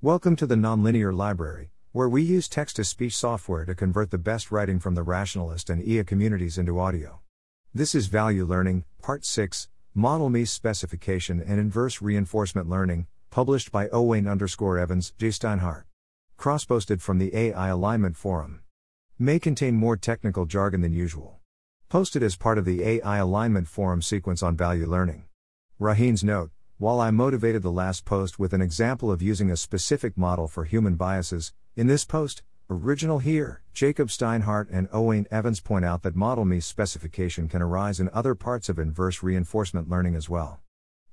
Welcome to the Nonlinear Library, where we use text to speech software to convert the best writing from the rationalist and EA communities into audio. This is Value Learning, Part 6, Model Misspecification and Inverse Reinforcement Learning, published by Owain underscore Evans, J. Steinhardt. Cross posted from the AI Alignment Forum. May contain more technical jargon than usual. Posted as part of the AI Alignment Forum sequence on value learning. Rohin's note while I motivated the last post with an example of using a specific model for human biases, in this post, original here, Jacob Steinhardt and Owain Evans point out that Model misspecification can arise in other parts of inverse reinforcement learning as well.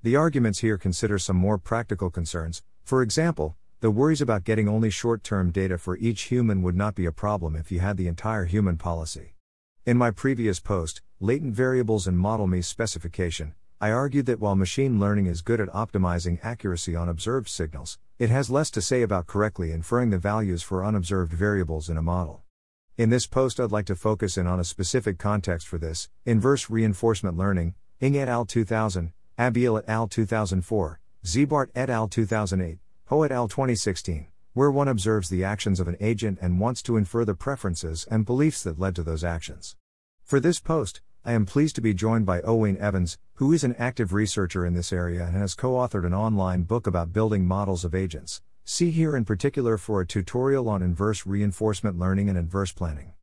The arguments here consider some more practical concerns, for example, the worries about getting only short term data for each human would not be a problem if you had the entire human policy. In my previous post, Latent Variables and Model misspecification, I argued that while machine learning is good at optimizing accuracy on observed signals, it has less to say about correctly inferring the values for unobserved variables in a model. In this post, I'd like to focus in on a specific context for this inverse reinforcement learning, Ng et al. 2000, Abbeel et al. 2004, Ziebart et al. 2008, Ho et al. 2016, where one observes the actions of an agent and wants to infer the preferences and beliefs that led to those actions. For this post, I am pleased to be joined by Owain Evans, who is an active researcher in this area and has co authored an online book about building models of agents. See here in particular for a tutorial on inverse reinforcement learning and inverse planning.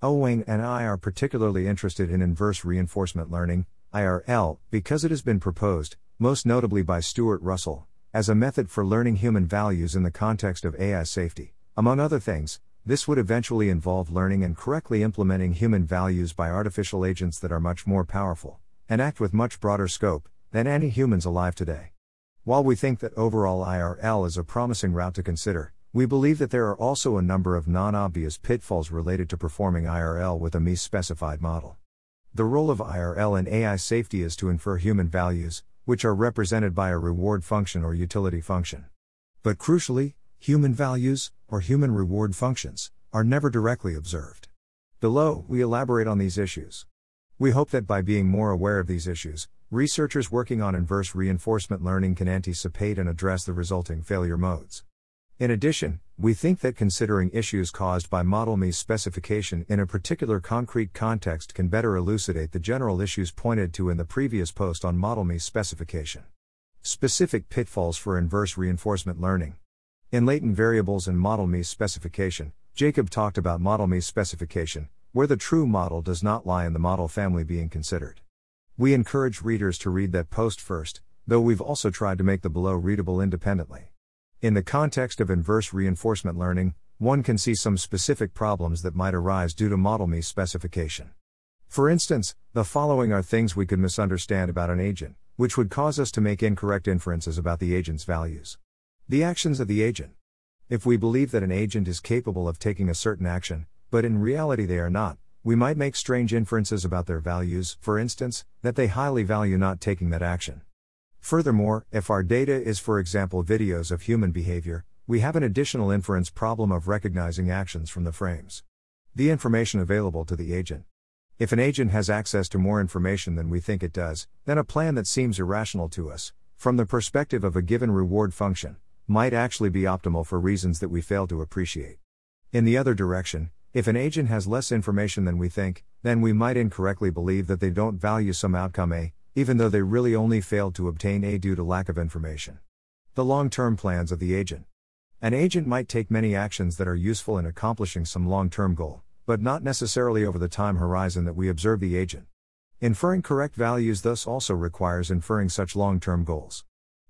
Owain and I are particularly interested in inverse reinforcement learning, IRL, because it has been proposed, most notably by Stuart Russell, as a method for learning human values in the context of AI safety. Among other things, this would eventually involve learning and correctly implementing human values by artificial agents that are much more powerful, and act with much broader scope, than any humans alive today. While we think that overall IRL is a promising route to consider, we believe that there are also a number of non obvious pitfalls related to performing IRL with a misspecified model. The role of IRL in AI safety is to infer human values, which are represented by a reward function or utility function. But crucially, human values, or human reward functions, are never directly observed. Below, we elaborate on these issues. We hope that by being more aware of these issues, researchers working on inverse reinforcement learning can anticipate and address the resulting failure modes. In addition, we think that considering issues caused by Model misspecification in a particular concrete context can better elucidate the general issues pointed to in the previous post on Model misspecification. Specific pitfalls for inverse reinforcement learning. In latent variables and Model misspecification, Jacob talked about Model misspecification, where the true model does not lie in the model family being considered. We encourage readers to read that post first, though we've also tried to make the below readable independently. In the context of inverse reinforcement learning, one can see some specific problems that might arise due to Model misspecification. For instance, the following are things we could misunderstand about an agent, which would cause us to make incorrect inferences about the agent's values. The actions of the agent. If we believe that an agent is capable of taking a certain action, but in reality they are not, we might make strange inferences about their values, for instance, that they highly value not taking that action. Furthermore, if our data is, for example, videos of human behavior, we have an additional inference problem of recognizing actions from the frames. The information available to the agent. If an agent has access to more information than we think it does, then a plan that seems irrational to us, from the perspective of a given reward function, might actually be optimal for reasons that we fail to appreciate. In the other direction, if an agent has less information than we think, then we might incorrectly believe that they don't value some outcome A, even though they really only failed to obtain A due to lack of information. The long term plans of the agent. An agent might take many actions that are useful in accomplishing some long term goal, but not necessarily over the time horizon that we observe the agent. Inferring correct values thus also requires inferring such long term goals.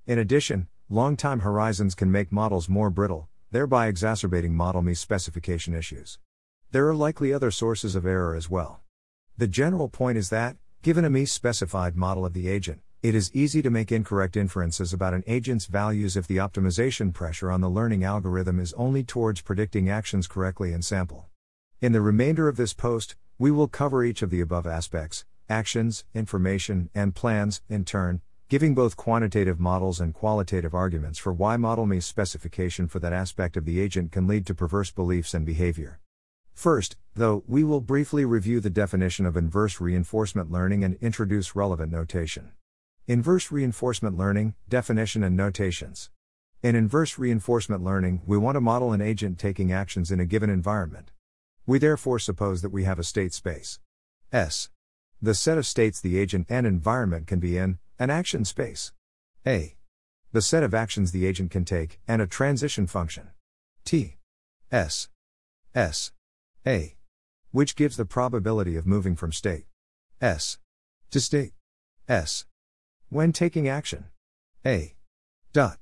In addition, Long time horizons can make models more brittle, thereby exacerbating Model misspecification issues. There are likely other sources of error as well. The general point is that, given a misspecified model of the agent, it is easy to make incorrect inferences about an agent's values if the optimization pressure on the learning algorithm is only towards predicting actions correctly in sample. In the remainder of this post, we will cover each of the above aspects actions, information, and plans, in turn, giving both quantitative models and qualitative arguments for why Model misspecification for that aspect of the agent can lead to perverse beliefs and behavior. First, though, we will briefly review the definition of inverse reinforcement learning and introduce relevant notation. Inverse reinforcement learning, definition and notations. In inverse reinforcement learning, we want to model an agent taking actions in a given environment. We therefore suppose that we have a state space. S. The set of states the agent and environment can be in, an action space. A. The set of actions the agent can take, and a transition function. T. S. S. A. Which gives the probability of moving from state S to state S when taking action. A. Dot.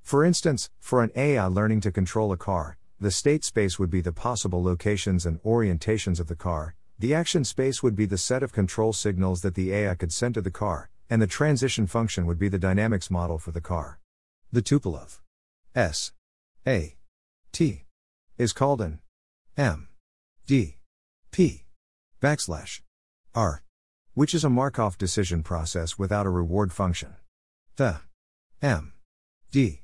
For instance, for an AI learning to control a car, the state space would be the possible locations and orientations of the car, the action space would be the set of control signals that the AI could send to the car, and the transition function would be the dynamics model for the car. The tuple of S. A. T. is called an M. D. P. backslash R, which is a Markov decision process without a reward function. The M. D.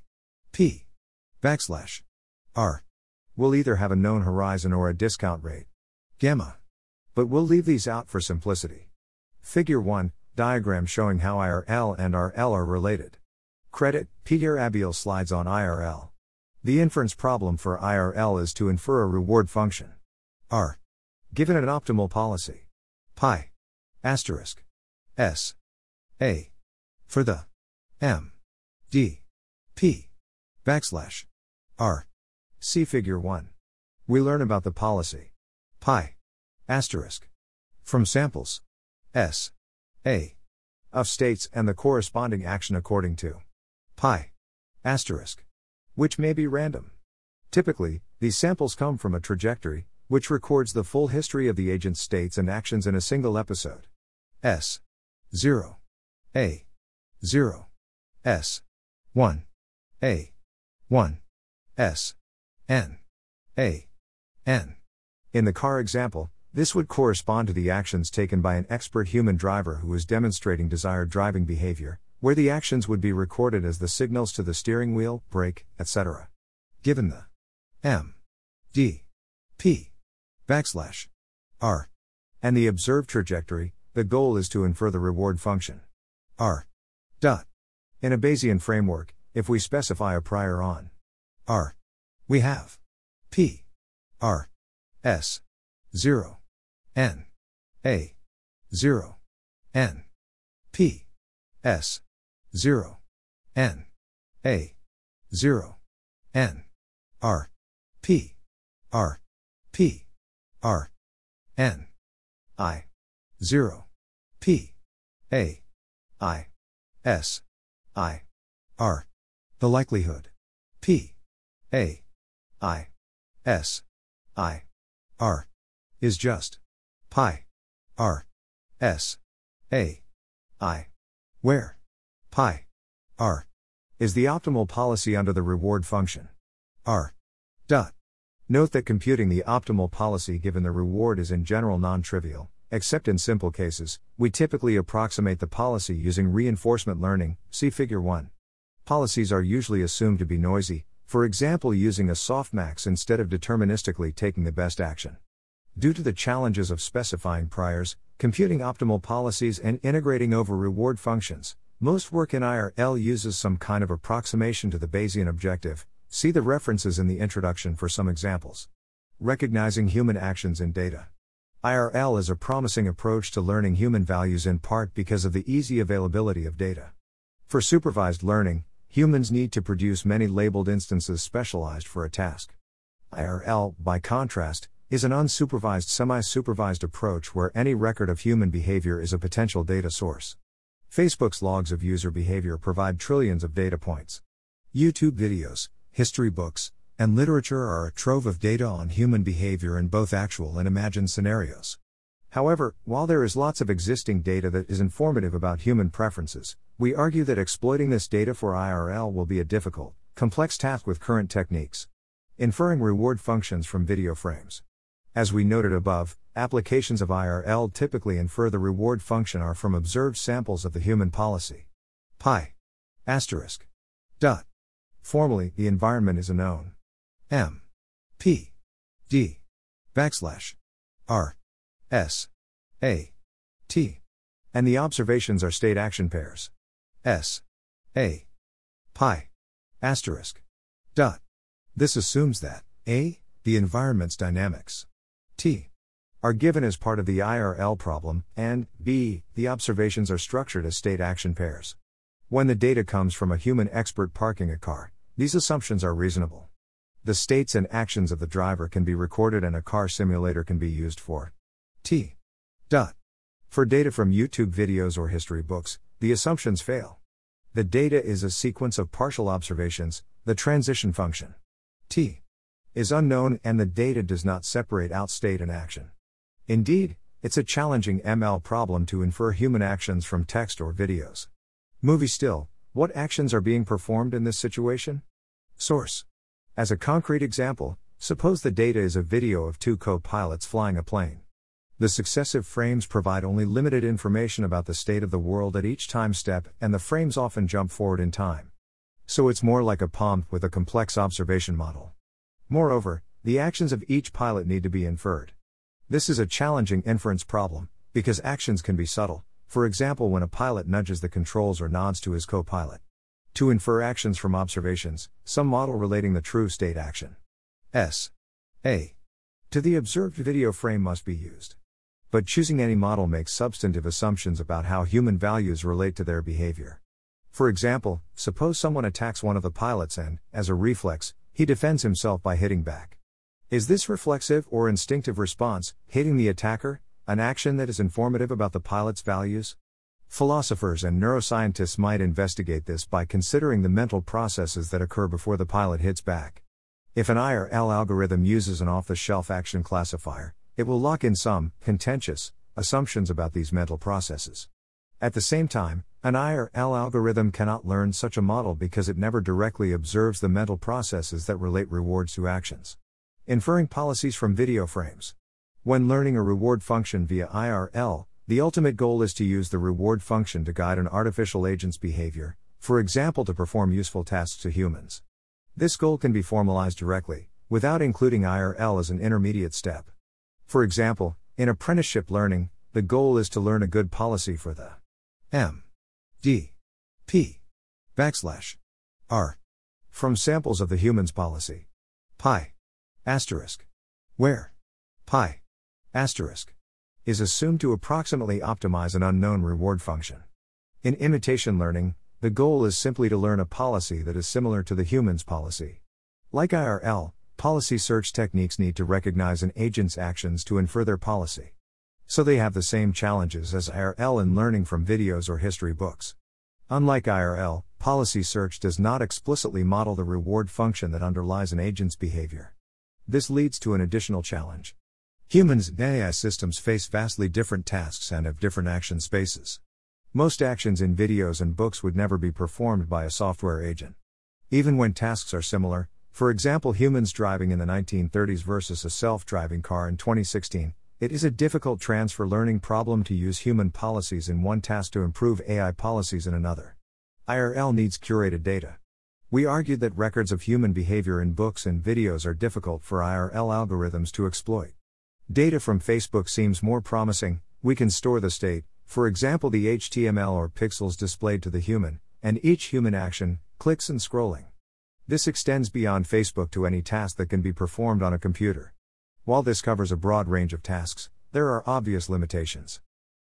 P. backslash R will either have a known horizon or a discount rate gamma. But we'll leave these out for simplicity. Figure 1 diagram showing how IRL and RL are related. Credit Peter Abbeel slides on IRL. The inference problem for IRL is to infer a reward function. R. Given an optimal policy. Pi. Asterisk. S. A. For the. M. D. P. Backslash. R. See figure 1. We learn about the policy. Pi. Asterisk. From samples. S. A. Of states and the corresponding action according to. Pi. Asterisk. Which may be random. Typically, these samples come from a trajectory, which records the full history of the agent's states and actions in a single episode. S. 0. A. 0. S. 1. A. 1. S. N. A. N. In the car example, this would correspond to the actions taken by an expert human driver who is demonstrating desired driving behavior, where the actions would be recorded as the signals to the steering wheel, brake, etc. Given the M. D. P. backslash R. and the observed trajectory, the goal is to infer the reward function. R. Dot. In a Bayesian framework, if we specify a prior on R, we have P. R. S. 0. N. A. 0. N. P. S. 0. N. A. 0. N. R. P. R. P. R. N. I. 0. P. A. I. S. I. R. The likelihood. P. A. I. S. I. R. Is just. Pi. R. S. A. I. Where. Pi. R. Is the optimal policy under the reward function. R. Dot. Note that computing the optimal policy given the reward is in general non trivial, except in simple cases, we typically approximate the policy using reinforcement learning, see Figure 1. Policies are usually assumed to be noisy, for example, using a softmax instead of deterministically taking the best action. Due to the challenges of specifying priors, computing optimal policies, and integrating over reward functions, most work in IRL uses some kind of approximation to the Bayesian objective. See the references in the introduction for some examples. Recognizing human actions in data. IRL is a promising approach to learning human values in part because of the easy availability of data. For supervised learning, humans need to produce many labeled instances specialized for a task. IRL, by contrast, is an unsupervised semi supervised approach where any record of human behavior is a potential data source. Facebook's logs of user behavior provide trillions of data points. YouTube videos, history books, and literature are a trove of data on human behavior in both actual and imagined scenarios. However, while there is lots of existing data that is informative about human preferences, we argue that exploiting this data for IRL will be a difficult, complex task with current techniques. Inferring reward functions from video frames. As we noted above, applications of IRL typically infer the reward function are from observed samples of the human policy. Pi. Asterisk. Dot. Formally, the environment is a known. M. P. D. Backslash. R. S. A. T. And the observations are state action pairs. S. A. Pi. Asterisk. Dot. This assumes that a. the environment's dynamics t. are given as part of the IRL problem, and b. the observations are structured as state action pairs. When the data comes from a human expert parking a car, these assumptions are reasonable. The states and actions of the driver can be recorded and a car simulator can be used for t. Dot. For data from YouTube videos or history books, the assumptions fail. The data is a sequence of partial observations, the transition function t is unknown and the data does not separate out state and action. Indeed, it's a challenging ML problem to infer human actions from text or videos. Movie still, what actions are being performed in this situation? Source. As a concrete example, suppose the data is a video of two co pilots flying a plane. The successive frames provide only limited information about the state of the world at each time step, and the frames often jump forward in time. So it's more like a POM with a complex observation model. Moreover, the actions of each pilot need to be inferred. This is a challenging inference problem, because actions can be subtle, for example, when a pilot nudges the controls or nods to his co pilot. To infer actions from observations, some model relating the true state action. S. A. To the observed video frame must be used. But choosing any model makes substantive assumptions about how human values relate to their behavior. For example, suppose someone attacks one of the pilots and, as a reflex, he defends himself by hitting back. Is this reflexive or instinctive response, hitting the attacker, an action that is informative about the pilot's values? Philosophers and neuroscientists might investigate this by considering the mental processes that occur before the pilot hits back. If an IRL algorithm uses an off the shelf action classifier, it will lock in some, contentious, assumptions about these mental processes. At the same time, an IRL algorithm cannot learn such a model because it never directly observes the mental processes that relate rewards to actions. Inferring policies from video frames. When learning a reward function via IRL, the ultimate goal is to use the reward function to guide an artificial agent's behavior, for example, to perform useful tasks to humans. This goal can be formalized directly, without including IRL as an intermediate step. For example, in apprenticeship learning, the goal is to learn a good policy for the M. D. P. Backslash. R. From samples of the humans policy. Pi. Asterisk. Where. Pi. Asterisk. Is assumed to approximately optimize an unknown reward function. In imitation learning, the goal is simply to learn a policy that is similar to the humans policy. Like IRL, policy search techniques need to recognize an agent's actions to infer their policy. So they have the same challenges as IRL in learning from videos or history books. Unlike IRL, policy search does not explicitly model the reward function that underlies an agent's behavior. This leads to an additional challenge. Humans and AI systems face vastly different tasks and have different action spaces. Most actions in videos and books would never be performed by a software agent. Even when tasks are similar, for example, humans driving in the 1930s versus a self driving car in 2016, it is a difficult transfer learning problem to use human policies in one task to improve AI policies in another. IRL needs curated data. We argued that records of human behavior in books and videos are difficult for IRL algorithms to exploit. Data from Facebook seems more promising, we can store the state, for example, the HTML or pixels displayed to the human, and each human action, clicks and scrolling. This extends beyond Facebook to any task that can be performed on a computer. While this covers a broad range of tasks, there are obvious limitations.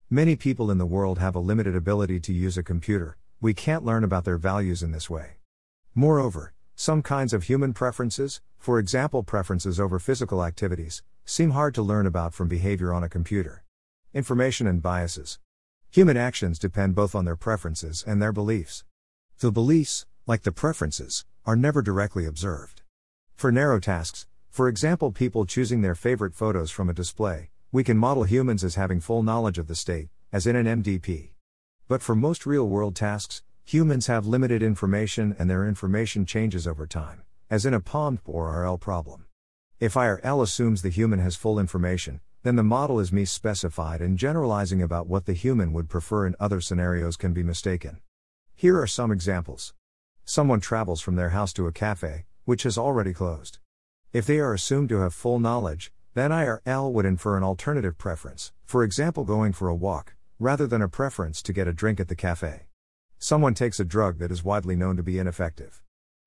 Many people in the world have a limited ability to use a computer, we can't learn about their values in this way. Moreover, some kinds of human preferences, for example preferences over physical activities, seem hard to learn about from behavior on a computer. Information and biases. Human actions depend both on their preferences and their beliefs. The beliefs, like the preferences, are never directly observed. For narrow tasks, for example, people choosing their favorite photos from a display, we can model humans as having full knowledge of the state, as in an MDP. But for most real world tasks, humans have limited information and their information changes over time, as in a POM or RL problem. If IRL assumes the human has full information, then the model is mis specified and generalizing about what the human would prefer in other scenarios can be mistaken. Here are some examples. Someone travels from their house to a cafe, which has already closed. If they are assumed to have full knowledge, then IRL would infer an alternative preference, for example, going for a walk, rather than a preference to get a drink at the cafe. Someone takes a drug that is widely known to be ineffective.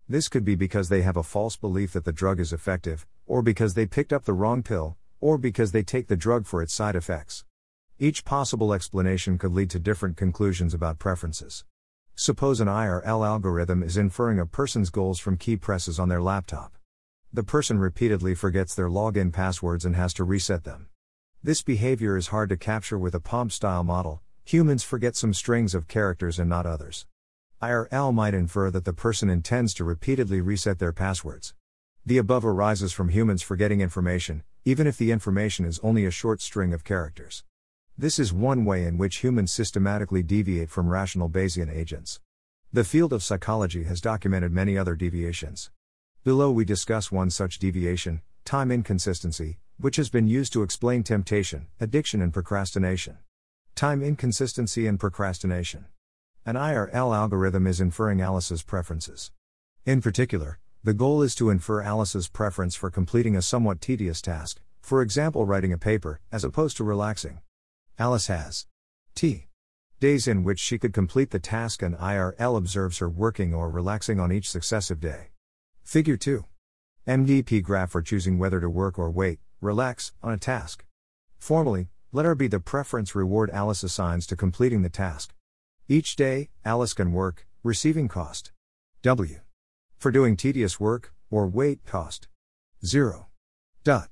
This could be because they have a false belief that the drug is effective, or because they picked up the wrong pill, or because they take the drug for its side effects. Each possible explanation could lead to different conclusions about preferences. Suppose an IRL algorithm is inferring a person's goals from key presses on their laptop. The person repeatedly forgets their login passwords and has to reset them. This behavior is hard to capture with a POM style model, humans forget some strings of characters and not others. IRL might infer that the person intends to repeatedly reset their passwords. The above arises from humans forgetting information, even if the information is only a short string of characters. This is one way in which humans systematically deviate from rational Bayesian agents. The field of psychology has documented many other deviations. Below we discuss one such deviation, time inconsistency, which has been used to explain temptation, addiction, and procrastination. Time inconsistency and procrastination. An IRL algorithm is inferring Alice's preferences. In particular, the goal is to infer Alice's preference for completing a somewhat tedious task, for example, writing a paper, as opposed to relaxing. Alice has T days in which she could complete the task, and IRL observes her working or relaxing on each successive day. Figure 2. MDP graph for choosing whether to work or wait, relax, on a task. Formally, let R be the preference reward Alice assigns to completing the task. Each day, Alice can work, receiving cost. W. For doing tedious work, or wait, cost. 0. Dot.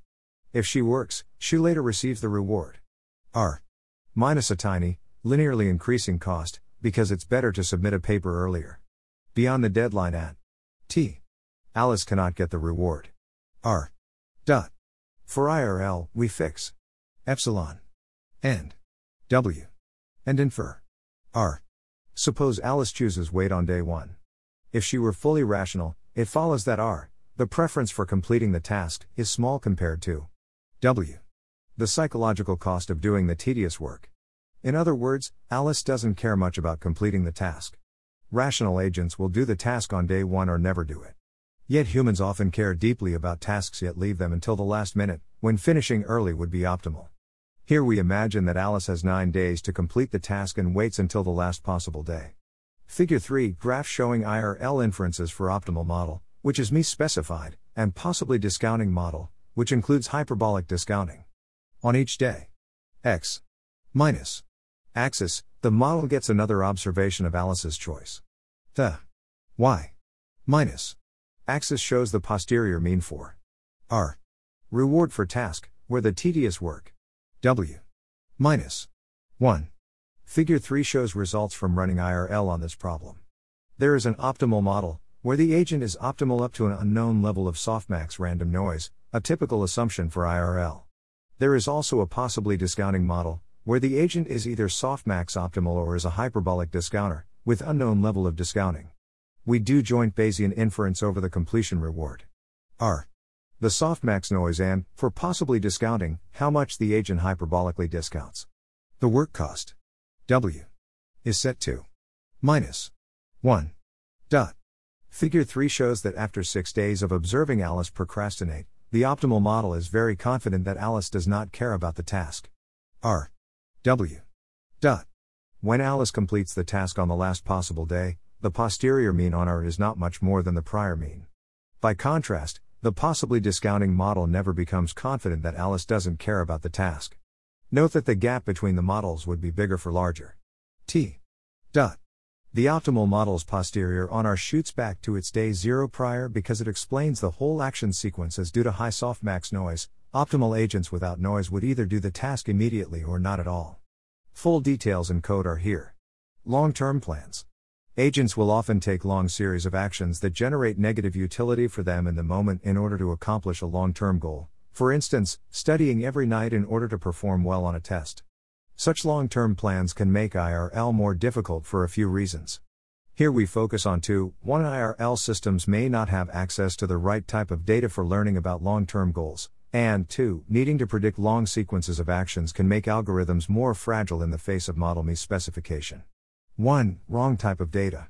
If she works, she later receives the reward. R. Minus a tiny, linearly increasing cost, because it's better to submit a paper earlier. Beyond the deadline at T. Alice cannot get the reward. R. Dot. For IRL, we fix epsilon and W and infer. R. Suppose Alice chooses wait on day 1. If she were fully rational, it follows that R, the preference for completing the task, is small compared to W, the psychological cost of doing the tedious work. In other words, Alice doesn't care much about completing the task. Rational agents will do the task on day 1 or never do it. Yet humans often care deeply about tasks yet leave them until the last minute, when finishing early would be optimal. Here we imagine that Alice has 9 days to complete the task and waits until the last possible day. Figure 3 Graph showing IRL inferences for optimal model, which is misspecified, and possibly discounting model, which includes hyperbolic discounting. On each day, x minus axis, the model gets another observation of Alice's choice. The y minus axis shows the posterior mean for r reward for task, where the tedious work W. Minus 1. Figure 3 shows results from running IRL on this problem. There is an optimal model, where the agent is optimal up to an unknown level of softmax random noise, a typical assumption for IRL. There is also a possibly discounting model, where the agent is either softmax optimal or is a hyperbolic discounter, with unknown level of discounting. We do joint Bayesian inference over the completion reward. R the softmax noise and, for possibly discounting, how much the agent hyperbolically discounts. The work cost W is set to minus 1. Dot. Figure 3 shows that after 6 days of observing Alice procrastinate, the optimal model is very confident that Alice does not care about the task. R. W. Dot. When Alice completes the task on the last possible day, the posterior mean on R is not much more than the prior mean. By contrast, the possibly discounting model never becomes confident that Alice doesn't care about the task. Note that the gap between the models would be bigger for larger. T. Dot. The optimal model's posterior on R shoots back to its day zero prior because it explains the whole action sequence as due to high softmax noise. Optimal agents without noise would either do the task immediately or not at all. Full details in code are here. Long term plans. Agents will often take long series of actions that generate negative utility for them in the moment in order to accomplish a long term goal, for instance, studying every night in order to perform well on a test. Such long term plans can make IRL more difficult for a few reasons. Here we focus on two 1. IRL systems may not have access to the right type of data for learning about long term goals, and 2. Needing to predict long sequences of actions can make algorithms more fragile in the face of model misspecification. 1. Wrong type of data.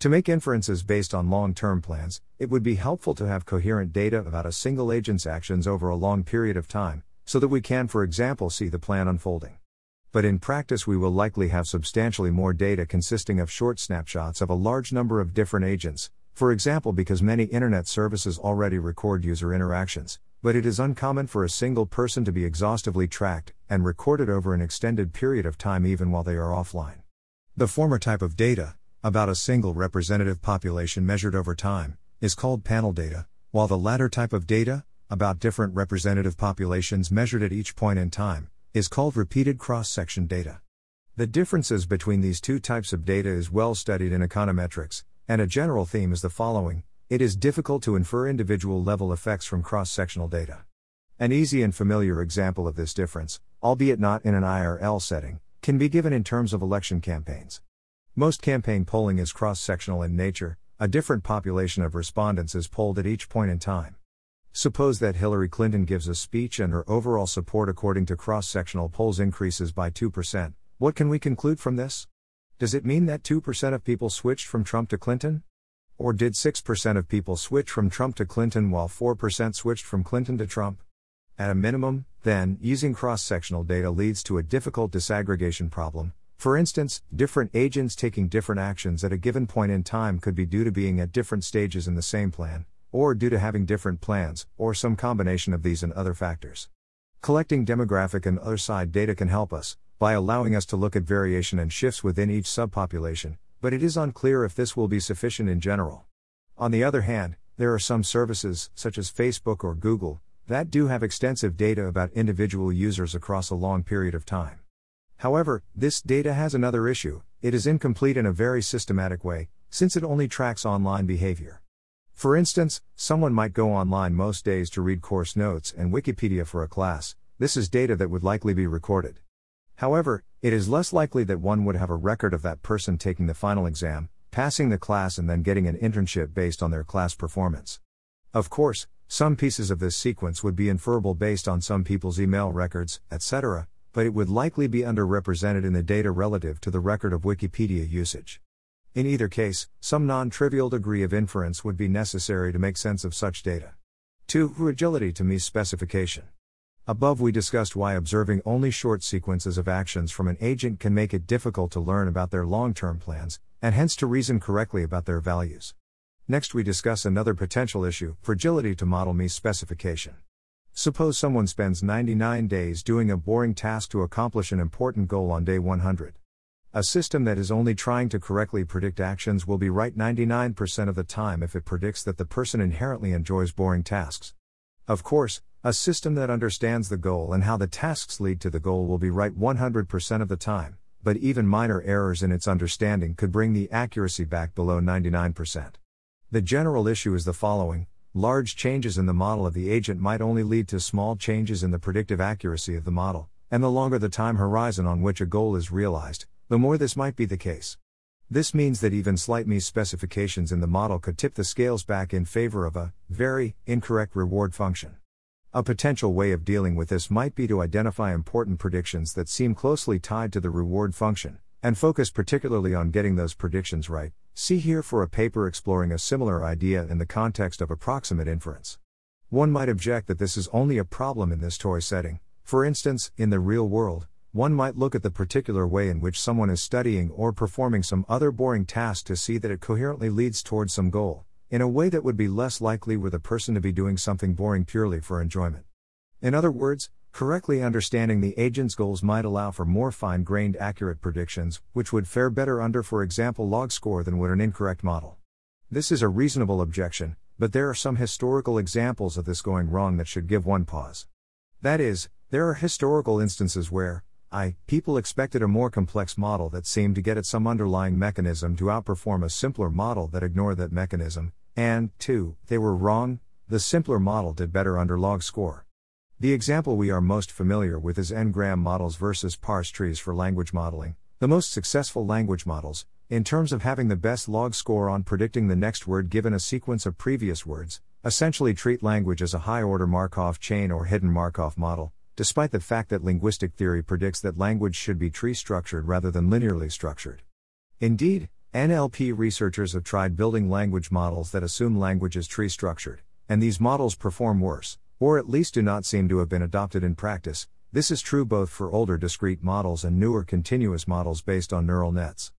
To make inferences based on long term plans, it would be helpful to have coherent data about a single agent's actions over a long period of time, so that we can, for example, see the plan unfolding. But in practice, we will likely have substantially more data consisting of short snapshots of a large number of different agents, For example, because many internet services already record user interactions, but it is uncommon for a single person to be exhaustively tracked and recorded over an extended period of time even while they are offline. The former type of data, about a single representative population measured over time, is called panel data, while the latter type of data, about different representative populations measured at each point in time, is called repeated cross section data. The differences between these two types of data is well studied in econometrics, and a general theme is the following it is difficult to infer individual level effects from cross sectional data. An easy and familiar example of this difference, albeit not in an IRL setting, can be given in terms of election campaigns. Most campaign polling is cross sectional in nature, a different population of respondents is polled at each point in time. Suppose that Hillary Clinton gives a speech and her overall support according to cross sectional polls increases by 2%, what can we conclude from this? Does it mean that 2% of people switched from Trump to Clinton? Or did 6% of people switch from Trump to Clinton while 4% switched from Clinton to Trump? At a minimum, then, using cross sectional data leads to a difficult disaggregation problem. For instance, different agents taking different actions at a given point in time could be due to being at different stages in the same plan, or due to having different plans, or some combination of these and other factors. Collecting demographic and other side data can help us, by allowing us to look at variation and shifts within each subpopulation, but it is unclear if this will be sufficient in general. On the other hand, there are some services, such as Facebook or Google, that do have extensive data about individual users across a long period of time. However, this data has another issue it is incomplete in a very systematic way, since it only tracks online behavior. For instance, someone might go online most days to read course notes and Wikipedia for a class, this is data that would likely be recorded. However, it is less likely that one would have a record of that person taking the final exam, passing the class, and then getting an internship based on their class performance. Of course, some pieces of this sequence would be inferable based on some people's email records, etc., but it would likely be underrepresented in the data relative to the record of Wikipedia usage. In either case, some non trivial degree of inference would be necessary to make sense of such data. 2. Agility to misspecification. Above, we discussed why observing only short sequences of actions from an agent can make it difficult to learn about their long term plans, and hence to reason correctly about their values. Next, we discuss another potential issue fragility to model misspecification. Suppose someone spends 99 days doing a boring task to accomplish an important goal on day 100. A system that is only trying to correctly predict actions will be right 99% of the time if it predicts that the person inherently enjoys boring tasks. Of course, a system that understands the goal and how the tasks lead to the goal will be right 100% of the time, but even minor errors in its understanding could bring the accuracy back below 99%. The general issue is the following large changes in the model of the agent might only lead to small changes in the predictive accuracy of the model, and the longer the time horizon on which a goal is realized, the more this might be the case. This means that even slight misspecifications in the model could tip the scales back in favor of a very incorrect reward function. A potential way of dealing with this might be to identify important predictions that seem closely tied to the reward function, and focus particularly on getting those predictions right. See here for a paper exploring a similar idea in the context of approximate inference. One might object that this is only a problem in this toy setting. For instance, in the real world, one might look at the particular way in which someone is studying or performing some other boring task to see that it coherently leads towards some goal in a way that would be less likely with a person to be doing something boring purely for enjoyment. In other words, correctly understanding the agent's goals might allow for more fine grained accurate predictions, which would fare better under, for example, log score than would an incorrect model. This is a reasonable objection, but there are some historical examples of this going wrong that should give one pause. That is, there are historical instances where, I, people expected a more complex model that seemed to get at some underlying mechanism to outperform a simpler model that ignored that mechanism, and, 2, they were wrong, the simpler model did better under log score. The example we are most familiar with is n-gram models versus parse trees for language modeling, the most successful language models, in terms of having the best log score on predicting the next word given a sequence of previous words, essentially treat language as a high order Markov chain or hidden Markov model, despite the fact that linguistic theory predicts that language should be tree structured rather than linearly structured. Indeed, NLP researchers have tried building language models that assume language is tree structured, and these models perform worse, or at least do not seem to have been adopted in practice. This is true both for older discrete models and newer continuous models based on neural nets.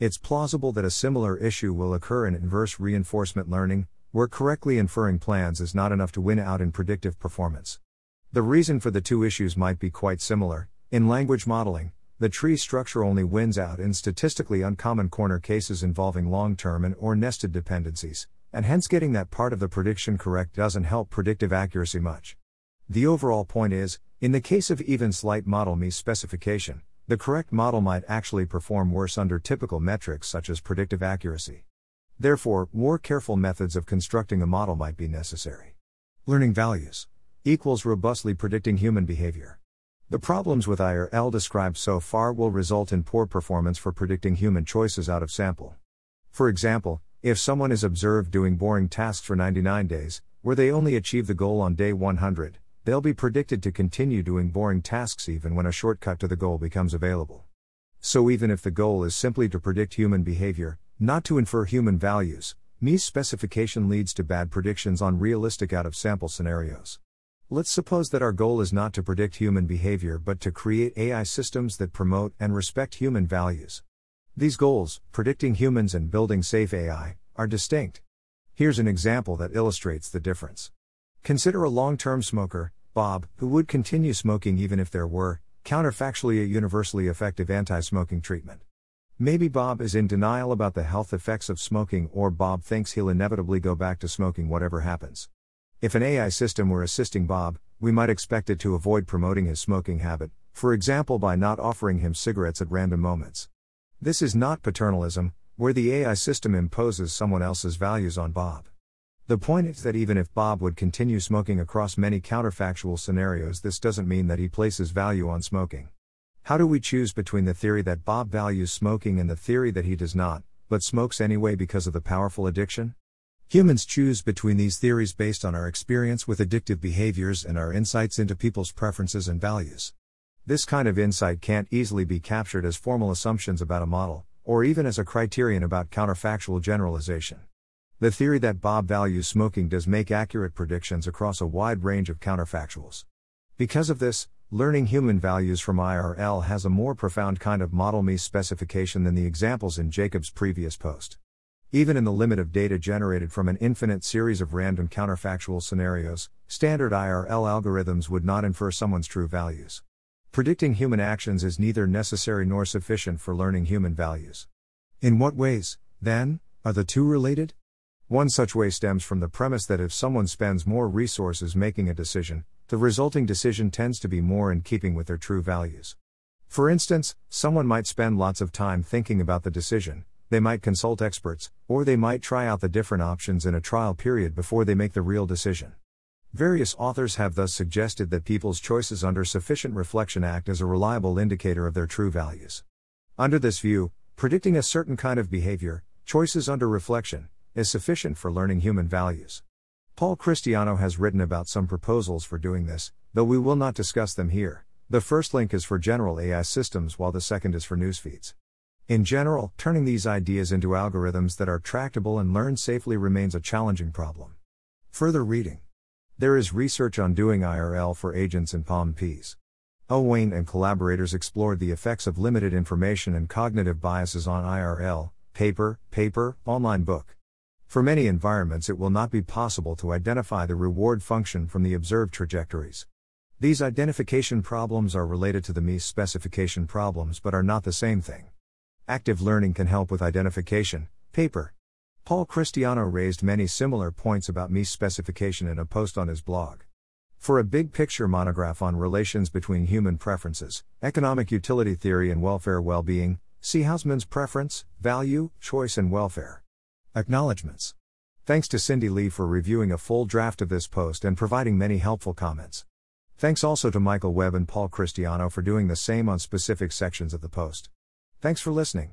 It's plausible that a similar issue will occur in inverse reinforcement learning, where correctly inferring plans is not enough to win out in predictive performance. The reason for the two issues might be quite similar. In language modeling, the tree structure only wins out in statistically uncommon corner cases involving long-term and or nested dependencies, and hence getting that part of the prediction correct doesn't help predictive accuracy much. The overall point is, in the case of even slight model misspecification, the correct model might actually perform worse under typical metrics such as predictive accuracy. Therefore, more careful methods of constructing a model might be necessary. Learning values equals robustly predicting human behavior. The problems with IRL described so far will result in poor performance for predicting human choices out of sample. For example, if someone is observed doing boring tasks for 99 days, where they only achieve the goal on day 100, they'll be predicted to continue doing boring tasks even when a shortcut to the goal becomes available. So, even if the goal is simply to predict human behavior, not to infer human values, misspecification leads to bad predictions on realistic out of sample scenarios. Let's suppose that our goal is not to predict human behavior but to create AI systems that promote and respect human values. These goals, predicting humans and building safe AI, are distinct. Here's an example that illustrates the difference. Consider a long term smoker, Bob, who would continue smoking even if there were, counterfactually, a universally effective anti smoking treatment. Maybe Bob is in denial about the health effects of smoking, or Bob thinks he'll inevitably go back to smoking whatever happens. If an AI system were assisting Bob, we might expect it to avoid promoting his smoking habit, for example, by not offering him cigarettes at random moments. This is not paternalism, where the AI system imposes someone else's values on Bob. The point is that even if Bob would continue smoking across many counterfactual scenarios, this doesn't mean that he places value on smoking. How do we choose between the theory that Bob values smoking and the theory that he does not, but smokes anyway because of the powerful addiction? Humans choose between these theories based on our experience with addictive behaviors and our insights into people's preferences and values. This kind of insight can't easily be captured as formal assumptions about a model, or even as a criterion about counterfactual generalization. The theory that Bob values smoking does make accurate predictions across a wide range of counterfactuals. Because of this, learning human values from IRL has a more profound kind of model misspecification than the examples in Jacob's previous post. Even in the limit of data generated from an infinite series of random counterfactual scenarios, standard IRL algorithms would not infer someone's true values. Predicting human actions is neither necessary nor sufficient for learning human values. In what ways, then, are the two related? One such way stems from the premise that if someone spends more resources making a decision, the resulting decision tends to be more in keeping with their true values. For instance, someone might spend lots of time thinking about the decision, they might consult experts, or they might try out the different options in a trial period before they make the real decision. Various authors have thus suggested that people's choices under sufficient reflection act as a reliable indicator of their true values. Under this view, predicting a certain kind of behavior, choices under reflection, is sufficient for learning human values. Paul Christiano has written about some proposals for doing this, though we will not discuss them here. The first link is for general AI systems, while the second is for newsfeeds. In general, turning these ideas into algorithms that are tractable and learn safely remains a challenging problem. Further reading There is research on doing IRL for agents in PaLM-Ps. Owain and collaborators explored the effects of limited information and cognitive biases on IRL, paper, paper, online book. For many environments, it will not be possible to identify the reward function from the observed trajectories. These identification problems are related to the misspecification problems but are not the same thing. Active learning can help with identification. Paper. Paul Christiano raised many similar points about misspecification in a post on his blog. For a big picture monograph on relations between human preferences, economic utility theory and welfare well being, see Hausman's preference, value, choice, and welfare. Acknowledgements. Thanks to Cindy Lee for reviewing a full draft of this post and providing many helpful comments. Thanks also to Michael Webb and Paul Christiano for doing the same on specific sections of the post. Thanks for listening.